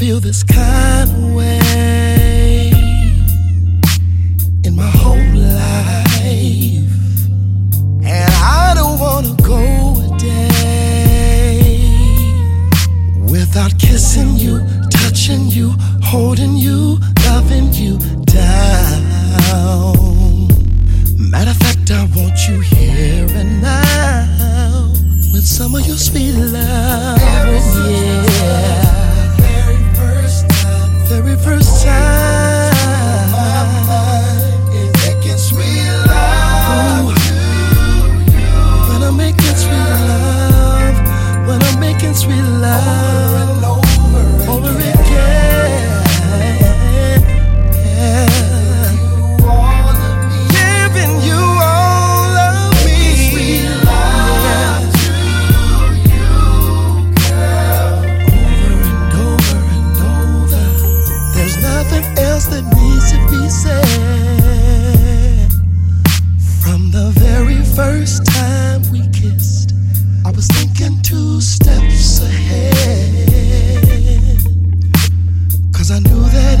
feel this kind of way in my whole life, and I don't wanna go a day without kissing you, touching you, holding you, loving you down. Matter of fact, I want you here and now with some of your sweet love. relax.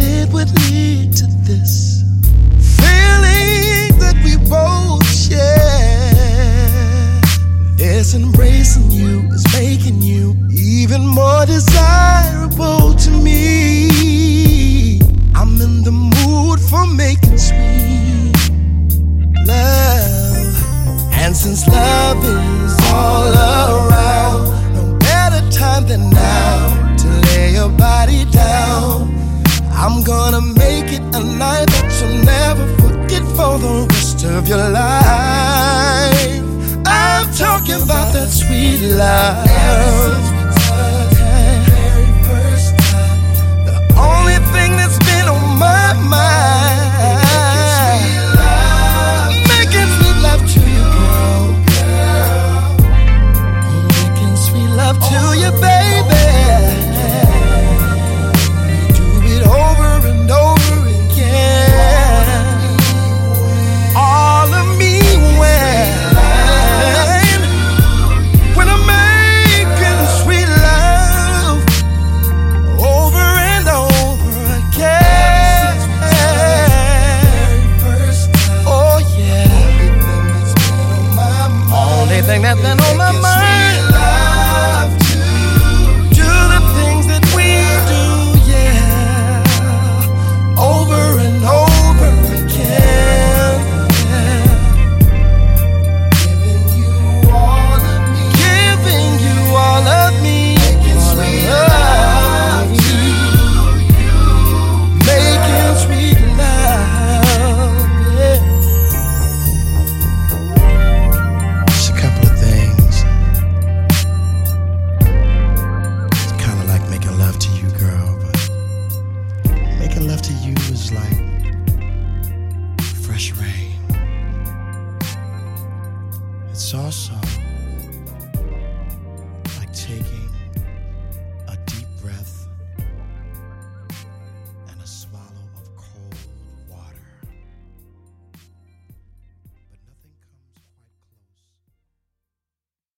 it would lead to this feeling that we both share. Embracing you is making you even more desirable to me. I'm in the mood for making sweet love, and since love is your life. I'm talking about that sweet love. like taking